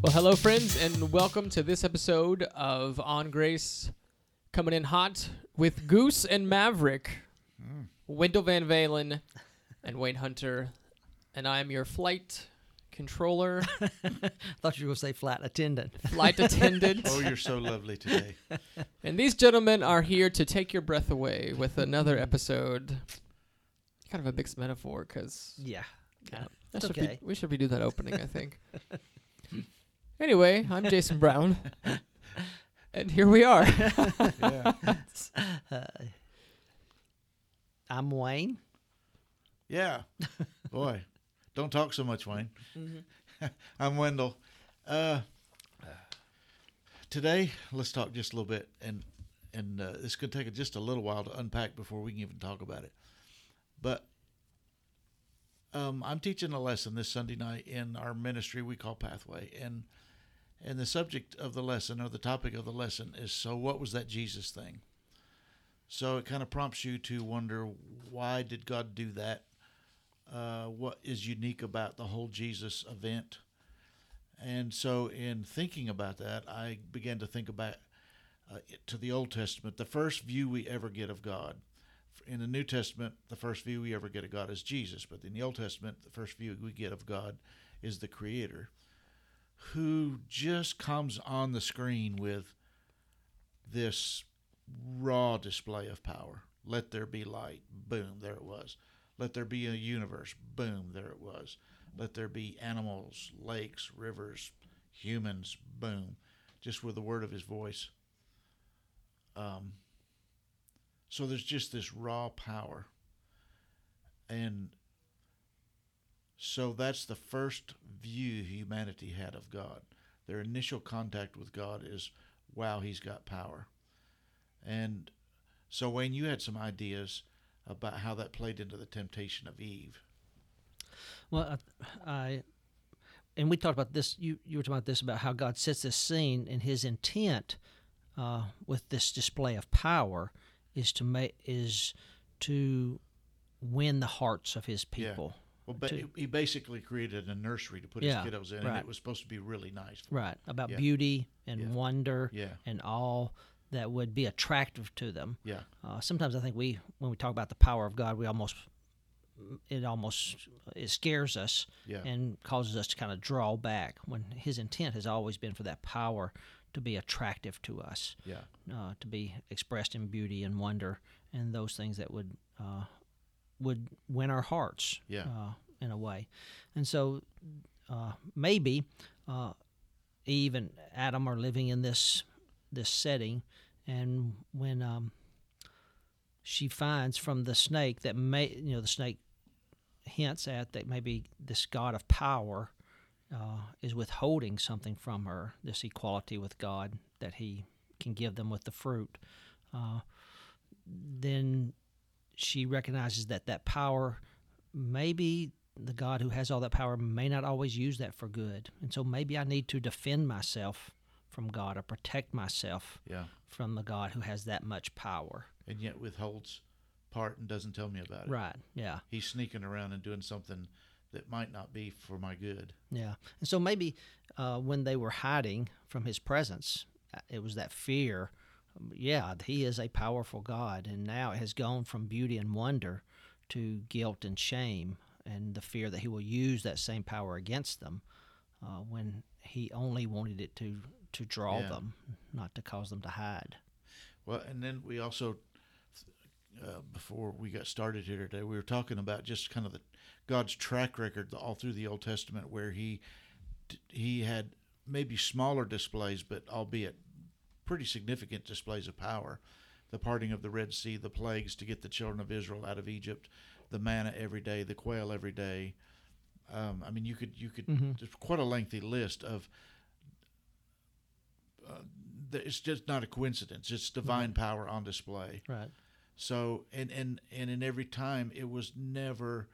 Well, hello, friends, and welcome to this episode of On Grace. Coming in hot with Goose and Maverick, hmm. Wendell Van Valen, and Wayne Hunter. And I'm your flight controller, I thought you were going to say flight attendant. flight attendant. Oh, you're so lovely today. And these gentlemen are here to take your breath away with another hmm. episode. Kind of a mixed metaphor, because Yeah. Yeah. That's should okay. Be, we should redo that opening, I think. Anyway, I'm Jason Brown. and here we are. Yeah. Uh, I'm Wayne. Yeah. Boy, don't talk so much, Wayne. I'm Wendell. Uh, today, let's talk just a little bit, and and uh, it's going to take just a little while to unpack before we can even talk about it. But um, I'm teaching a lesson this Sunday night in our ministry we call Pathway, and and the subject of the lesson or the topic of the lesson is so what was that Jesus thing? So it kind of prompts you to wonder why did God do that? Uh, what is unique about the whole Jesus event? And so, in thinking about that, I began to think about uh, to the Old Testament, the first view we ever get of God. In the New Testament, the first view we ever get of God is Jesus, but in the Old Testament, the first view we get of God is the Creator, who just comes on the screen with this raw display of power. Let there be light. Boom, there it was. Let there be a universe. Boom, there it was. Let there be animals, lakes, rivers, humans. Boom, just with the word of his voice. Um, so there's just this raw power. And so that's the first view humanity had of God. Their initial contact with God is, wow, he's got power. And so, Wayne, you had some ideas about how that played into the temptation of Eve. Well, I, I and we talked about this. You you were talking about this about how God sets this scene, and His intent uh, with this display of power is to make is to win the hearts of His Yeah. Well, but To- he basically created a nursery to put Yeah, his kiddos in, and it was supposed to be really nice. Right about Yeah. beauty and Yeah. wonder Yeah, and all that would be attractive to them. yeah, Uh, sometimes I think we, when we talk about the power of God, we almost, it almost it scares us yeah, and causes us to kind of draw back. When His intent has always been for that power to be attractive to us, yeah, uh, to be expressed in beauty and wonder, and those things that would uh, would win our hearts. Yeah. Uh, in a way, and so uh, maybe uh, Eve and Adam are living in this this setting, and when um, she finds from the snake that may you know the snake hints at that maybe this God of power uh, is withholding something from her, this equality with God that He can give them with the fruit, uh, then she recognizes that that power, maybe the God who has all that power may not always use that for good. And so maybe I need to defend myself from God or protect myself yeah, from the God who has that much power. and yet withholds part and doesn't tell me about it. Right. Yeah. He's sneaking around and doing something that might not be for my good. Yeah. And so maybe uh, when they were hiding from his presence, uh, it was that fear. Yeah, he is a powerful God. And now it has gone from beauty and wonder to guilt and shame and the fear that he will use that same power against them uh, when he only wanted it to, to draw Yeah. them, not to cause them to hide. Well, and then we also, uh, before we got started here today, we were talking about just kind of the God's track record all through the Old Testament, where he he had maybe smaller displays, but albeit pretty significant displays of power. The parting of the Red Sea, the plagues to get the children of Israel out of Egypt, the manna every day, the quail every day. Um, I mean, you could you could Mhm. there's quite a lengthy list of. Uh, it's just not a coincidence. It's divine power on display. Right. So, and and and in every time, it was never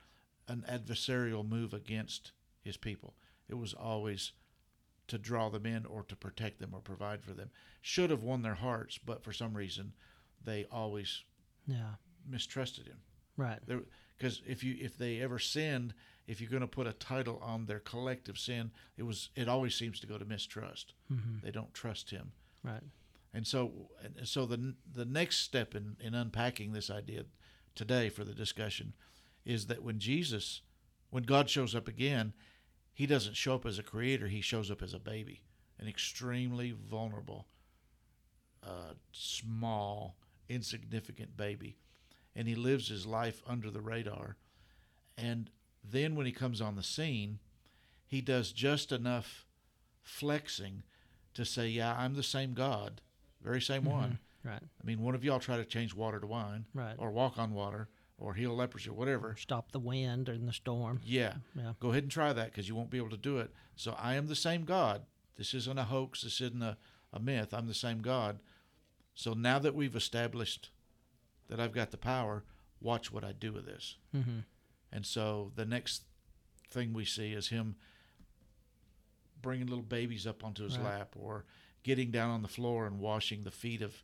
an adversarial move against his people. It was always to draw them in or to protect them or provide for them. Should have won their hearts, but for some reason, they always Yeah. mistrusted him. Right. Because if you if they ever sinned, if you're going to put a title on their collective sin, it was it always seems to go to mistrust. hmm They don't trust Him. Right. And so, and so the the next step in, in unpacking this idea today for the discussion is that when Jesus, when God shows up again, He doesn't show up as a creator; He shows up as a baby, an extremely vulnerable, uh, small, insignificant baby, and He lives His life under the radar. And then when He comes on the scene, He does just enough flexing to say, "Yeah, I'm the same God." very same one. Right. I mean, one of y'all try to change water to wine, Right. or walk on water, or heal leprosy, or whatever. Stop the wind and the storm. Yeah, Yeah. go ahead and try that because you won't be able to do it. So I am the same God. This isn't a hoax. This isn't a, a myth. I'm the same God. So now that we've established that I've got the power, watch what I do with this. Mm-hmm. And so the next thing we see is him bringing little babies up onto his Right. lap or getting down on the floor and washing the feet of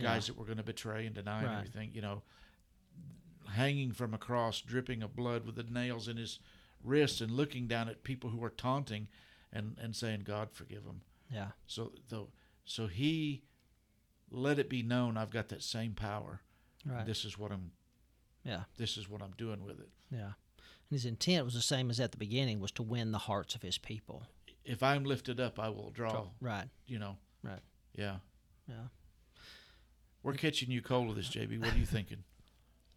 guys Yeah. that were going to betray and deny and everything, you know, hanging from a cross, dripping of blood with the nails in his wrists and looking down at people who are taunting and, and saying, God, forgive them. Yeah. So, the, so he let it be known I've got that same power. Right. This is what I'm yeah. this is what I'm doing with it. Yeah. And his intent was the same as at the beginning, was to win the hearts of his people. If I'm lifted up, I will draw. Right. You know. Right. Yeah. Yeah. We're catching you cold with this, JB. What are you thinking?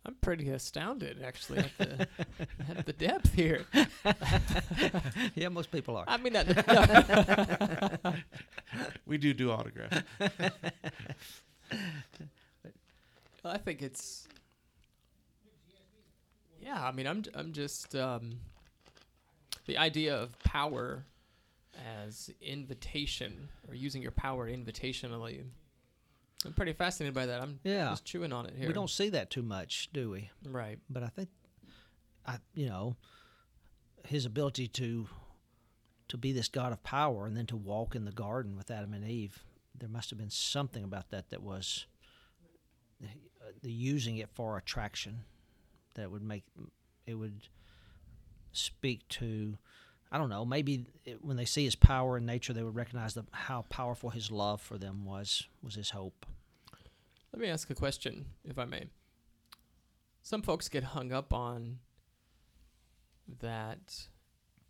I'm pretty astounded, actually, at the, at the depth here. yeah, most people are. I mean, that, no. We do do autographs. I think it's. Yeah, I mean, I'm I'm just um, the idea of power as invitation or using your power invitationally. I'm pretty fascinated by that. I'm Yeah. just chewing on it here. We don't see that too much, do we? right. But I think, I you know, his ability to to be this God of power and then to walk in the garden with Adam and Eve, there must have been something about that that was uh, the using it for attraction that would make it would speak to I don't know maybe it, when they see his power in nature they would recognize the, how powerful his love for them was was his hope Let me ask a question, if I may. Some folks get hung up on that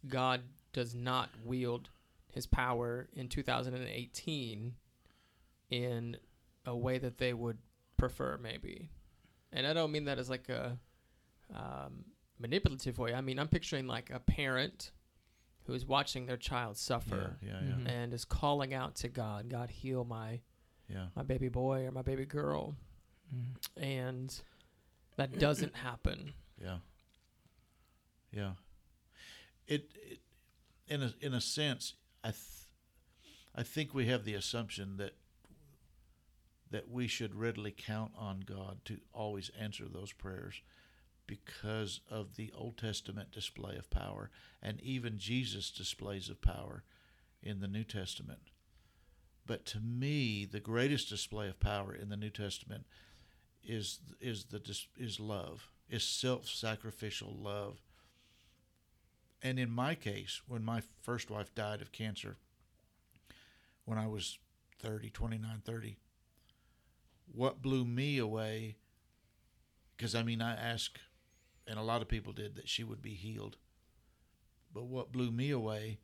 God does not wield his power in 2018 in a way that they would prefer, maybe. And I don't mean that as like a um, manipulative way. I mean, I'm picturing like a parent who is watching their child suffer Yeah, yeah, Mhm. and is calling out to God, God, heal my yeah. my baby boy or my baby girl, and that doesn't happen. Yeah. Yeah. It, it in a in a sense, I th- I think we have the assumption that that we should readily count on God to always answer those prayers because of the Old Testament display of power and even Jesus displays of power in the New Testament. But to me, the greatest display of power in the New Testament is is the is love, is self-sacrificial love. And in my case, when my first wife died of cancer, when I was 30, 29, 30, what blew me away, because I mean, I asked, and a lot of people did, that she would be healed. But what blew me away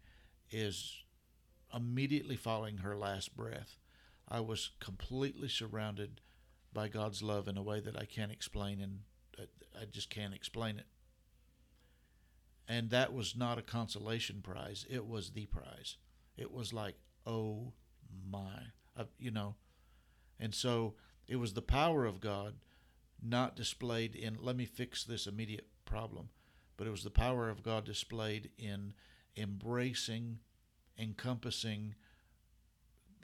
is immediately following her last breath, I was completely surrounded by God's love in a way that I can't explain, and I- I just can't explain it. And that was not a consolation prize; it was the prize. It was like, oh my, uh, you know. And so it was the power of God, not displayed in let me fix this immediate problem, but it was the power of God displayed in embracing, encompassing,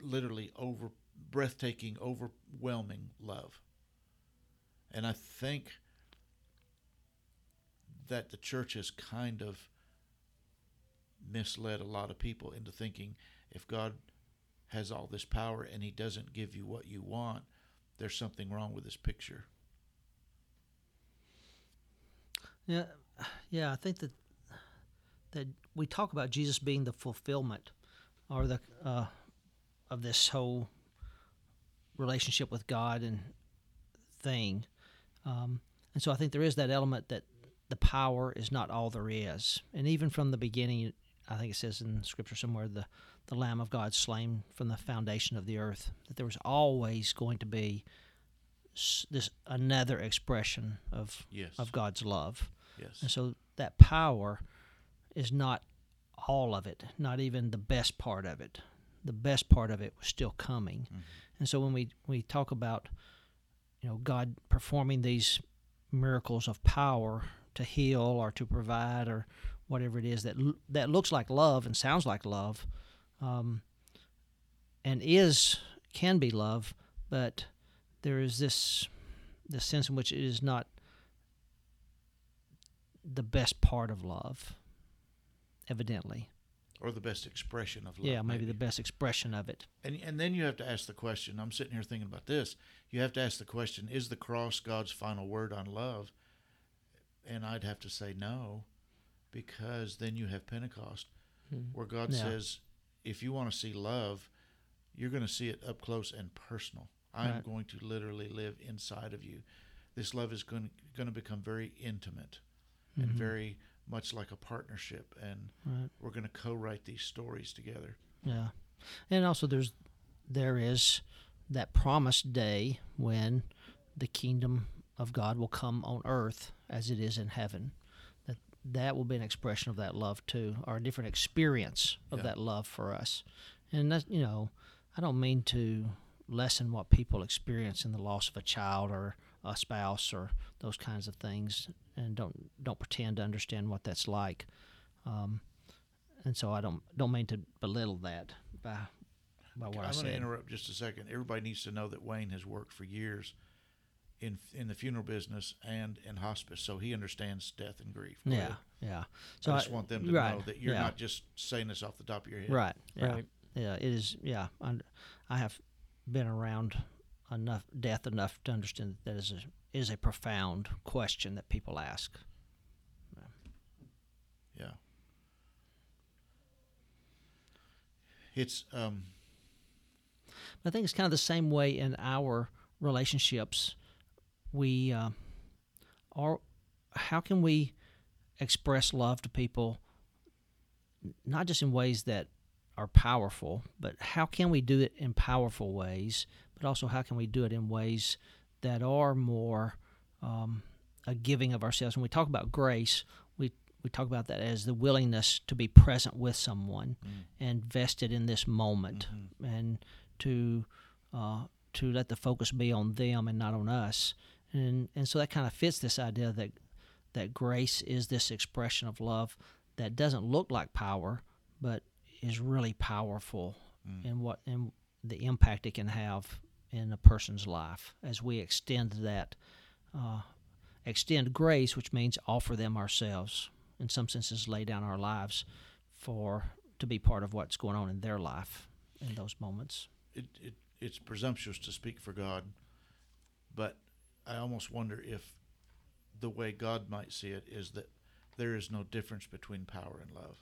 literally over breathtaking, overwhelming love. And I think that the church has kind of misled a lot of people into thinking if God has all this power and he doesn't give you what you want, there's something wrong with this picture. Yeah, yeah. I think that that we talk about Jesus being the fulfillment, or the uh, of this whole relationship with God and thing, um, and so I think there is that element that the power is not all there is, and even from the beginning, I think it says in Scripture somewhere the the Lamb of God slain from the foundation of the earth, that there was always going to be this another expression of Yes. of God's love. Yes. And so that power is not all of it, not even the best part of it. The best part of it was still coming. Mhm. And so when we, we talk about you know God performing these miracles of power to heal or to provide or whatever it is that that looks like love and sounds like love, um, and is can be love, but there is this this sense in which it is not the best part of love, evidently. Or the best expression of love. yeah, maybe, the best expression of it. And and then you have to ask the question. I'm sitting here thinking about this. You have to ask the question: Is the cross God's final word on love? And I'd have to say no, because then you have Pentecost, hmm. where God Yeah. says, if you want to see love, you're going to see it up close and personal. I'm Right. going to literally live inside of you. This love is going going to become very intimate and Mhm. very much like a partnership, and Right. we're going to co-write these stories together. Yeah, and also there's there is that promised day when the kingdom of God will come on earth as it is in heaven. That that will be an expression of that love too, or a different experience of Yeah. that love for us. And that you know, I don't mean to lessen what people experience in the loss of a child or a spouse or those kinds of things, and don't don't pretend to understand what that's like. Um, and so I don't don't mean to belittle that by by what I I'm going to interrupt just a second. Everybody needs to know that Wayne has worked for years in in the funeral business and in hospice, so he understands death and grief. Go yeah, ahead. yeah. I just want them to right, know that you're yeah, not just saying this off the top of your head. right. Yeah, Right. yeah. It is. Yeah, I, I have been around enough death enough to understand that that is a is a profound question that people ask. Yeah. It's um I think it's kind of the same way in our relationships. We uh, are. How can we express love to people, not just in ways that are powerful, but how can we do it in powerful ways? But also, how can we do it in ways that are more um, a giving of ourselves? When we talk about grace, we we talk about that as the willingness to be present with someone and vested in this moment and to uh, to let the focus be on them and not on us. And and so that kind of fits this idea that that grace is this expression of love that doesn't look like power, but is really powerful in what in the impact it can have in a person's life as we extend that uh, extend grace, which means offer them ourselves. In some senses, lay down our lives for to be part of what's going on in their life in those moments. it, it it's presumptuous to speak for God, but I almost wonder if the way God might see it is that there is no difference between power and love.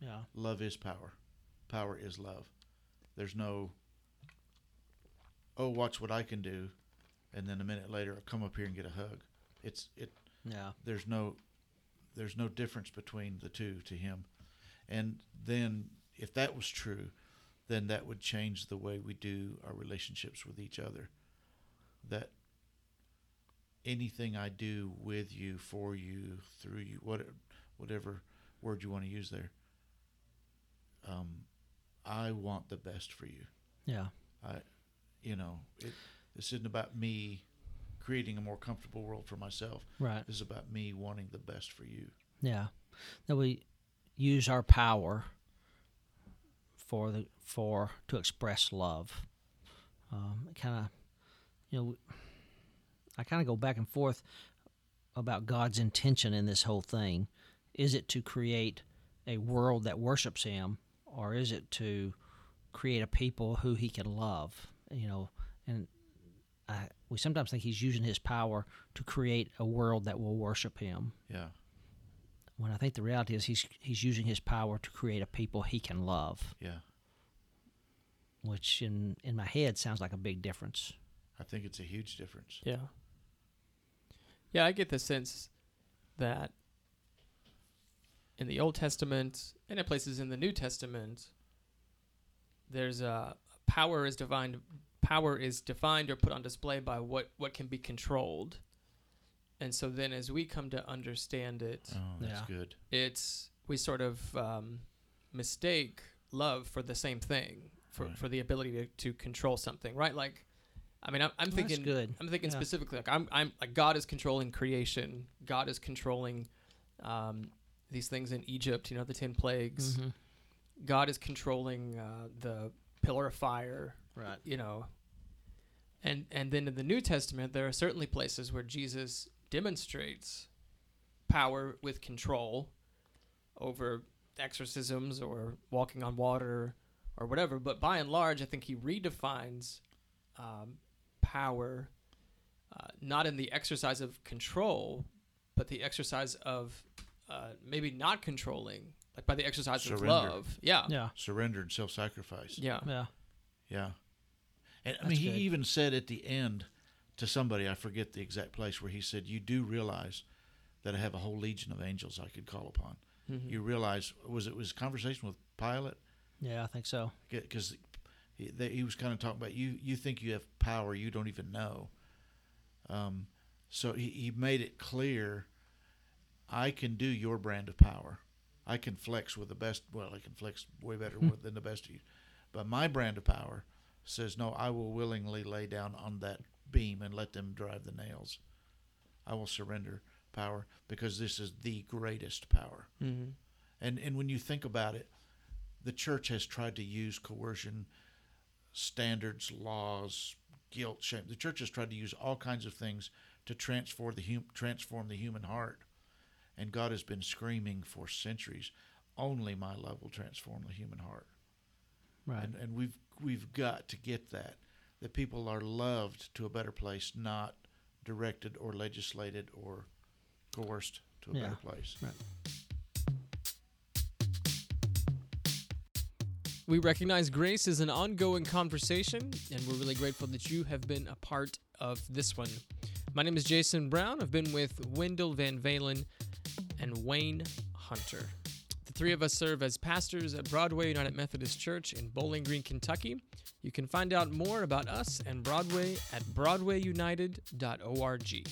Yeah. Love is power. Power is love. There's no oh watch what I can do and then a minute later I'll come up here and get a hug. It's it Yeah. there's no there's no difference between the two to him and then if that was true then that would change the way we do our relationships with each other that anything i do with you for you through you what, whatever word you want to use there um, i want the best for you Yeah. I, you know, it, this isn't about me creating a more comfortable world for myself. Right. This is about me wanting the best for you. Yeah. That we use our power for the for to express love. Um, kind of, you know, I kind of go back and forth about God's intention in this whole thing. Is it to create a world that worships Him, or is it to create a people who He can love? You know, and I, we sometimes think he's using his power to create a world that will worship him. Yeah. When I think the reality is he's he's using his power to create a people he can love, Yeah. which in in my head sounds like a big difference. I think it's a huge difference. Yeah. Yeah, I get the sense that in the Old Testament and in places in the New Testament, there's a power is defined power is defined or put on display by what what can be controlled. And so then as we come to understand it, Oh, that's Yeah. good. it's we sort of um, mistake love for the same thing for, Right. for the ability to, to control something right like i mean i'm, I'm Well, that's thinking good. i'm thinking Yeah. specifically like i'm i'm like god is controlling creation god is controlling um, these things in egypt you know the 10 plagues Mhm. god is controlling uh, the pillar of fire Right. you know and and then in the new testament there are certainly places where jesus demonstrates power with control over exorcisms or walking on water or whatever but by and large i think he redefines um, power uh, not in the exercise of control but the exercise of uh, maybe not controlling like by the exercise of love yeah Yeah. Surrender and self sacrifice. yeah Yeah. Yeah. And I That's mean, he good. even said at the end to somebody, I forget the exact place, where he said, You do realize that I have a whole legion of angels I could call upon. Mhm. You realize, was it was conversation with Pilate? Yeah, I think so. Because he, he was kind of talking about, you, you think you have power you don't even know. Um, so he, he made it clear I can do your brand of power. I can flex with the best. Well, I can flex way better than the best of you. But my brand of power says, no, I will willingly lay down on that beam and let them drive the nails. I will surrender power because this is the greatest power. Mhm. And and when you think about it, the church has tried to use coercion, standards, laws, guilt, shame. The church has tried to use all kinds of things to transform the hum- transform the human heart. And God has been screaming for centuries, only my love will transform the human heart. Right. And and we've we've got to get that that people are loved to a better place, not directed or legislated or coerced to a Yeah. better place. We recognize grace is an ongoing conversation, and we're really grateful that you have been a part of this one. My name is Jason Brown. I've been with Wendell Van Valen and Wayne Hunter. The three of us serve as pastors at Broadway United Methodist Church in Bowling Green, Kentucky. You can find out more about us and Broadway at broadwayunited.org.